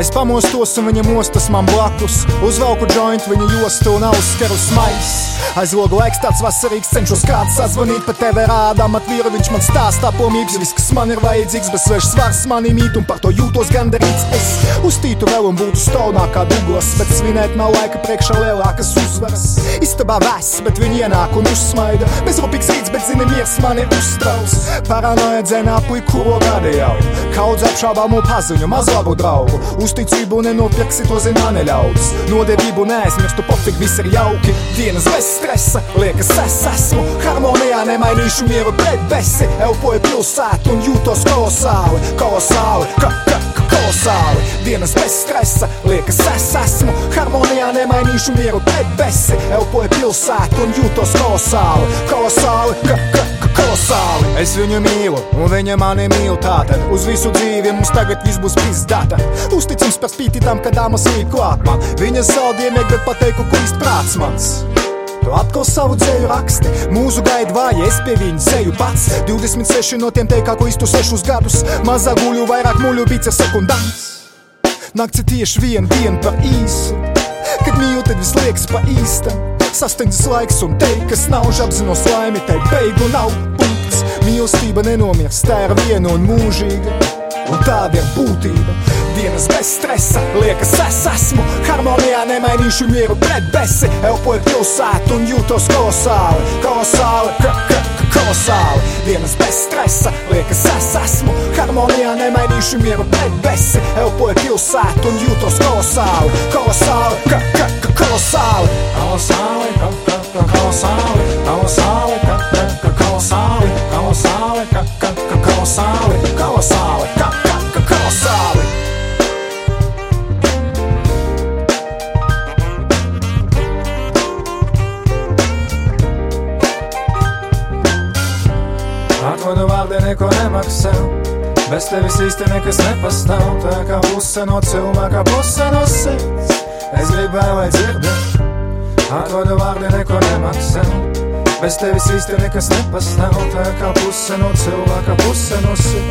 Es pamostos un viņa mostas man blakus, uzvelku jointu viņa jostu un uzskaru smaisu. Aizlogu laiks tāds vasarīgs, cenšos kāds sazvanīt pa tevi rādām, atvīru viņš man stāstā pomības, viss, kas man ir vajadzīgs, bez svešs svars manī mīt un par to jūtos gandarīts. Es uztītu vēl un būtu stonā kā Douglas, bet svinēt nav laika priekšā lielākas uzvaras. Istabā vēss, bet viņi ienāk un uzsmaida. Bezrūpīgs rīts, bet zini, miers mani uztrauc. Paranoja dzenā puiku rogādi jau. Kaudz apšābāmu paziņu, maz labu draugu. Uzticību nenopirksi, to zina neļaudis. Nodevību neaizmirstu, pofik, viss ir jauki. Dienas bez stresa, liekas, es esmu harmonijā, nemainīšu mieru pret besi. Elpoju pilsētu un jūtos kolosāli, kolosāli, ka, ka. Dienas bez stresa, liekas, es esmu harmonijā, nemainīšu mieru pret besi. Elpoju pilsētu un jūtos kolosāli, kolosāli, ka, ka, ka, kolosāli. Es viņu mīlu, un viņa mani mīl tātad. Uz visu dzīvi mums tagad viss būs pizdata. Uzticams par spīti tam, ka dāmas ir klāt man. Viņa saldiem iegūt pateiku, ko īsti prāts mans. Tu atkal savu dzēju raksti, mūzu gaida vāja, es pie viņa ceļu pats. 26 no tiem teikā, ko iztu 6 gadus, mazā guļu, vairāk muļu bija sekundants. Nakts ir tieši viena diena par īsu, kad mīlu, tad viss liekas pa īstam. Sastāvdaļas laiks un teikt, kas nav apzinos laimi, tai beigu nav punkts. Mīlestība nenomirst, tā ir viena un mūžīga. Un tāda ir būtība. Dienas bez stresa, liekas, es esmu harmonijā, nemainīšu mieru pret besi. Elpoju pilsētu un jūtos kolosāli, kolosāli, kolosāli. Dienas bez stresa, liekas, es esmu harmonija najmanjši mjero Bad besi, evo po je pil sat On jutros kolosal, kolosal K, k, k, kolosal Kolosal, k, k, k, kolosal Kolosal, k, k, k, kolosal Kolosal, k, k, k, kolosal Kolosal, k, k, k, kolosal Ako do valde neko nema psa Bez tevis īsti nekas nepastāv. Tā kā puse no cilvēka, puse no sirds. Es gribēju, lai dzirdētu. Atvodu vārdi neko nemaksā. Bez tevis īsti nekas nepastāv. Tā kā puse no cilvēka, puse no sirds.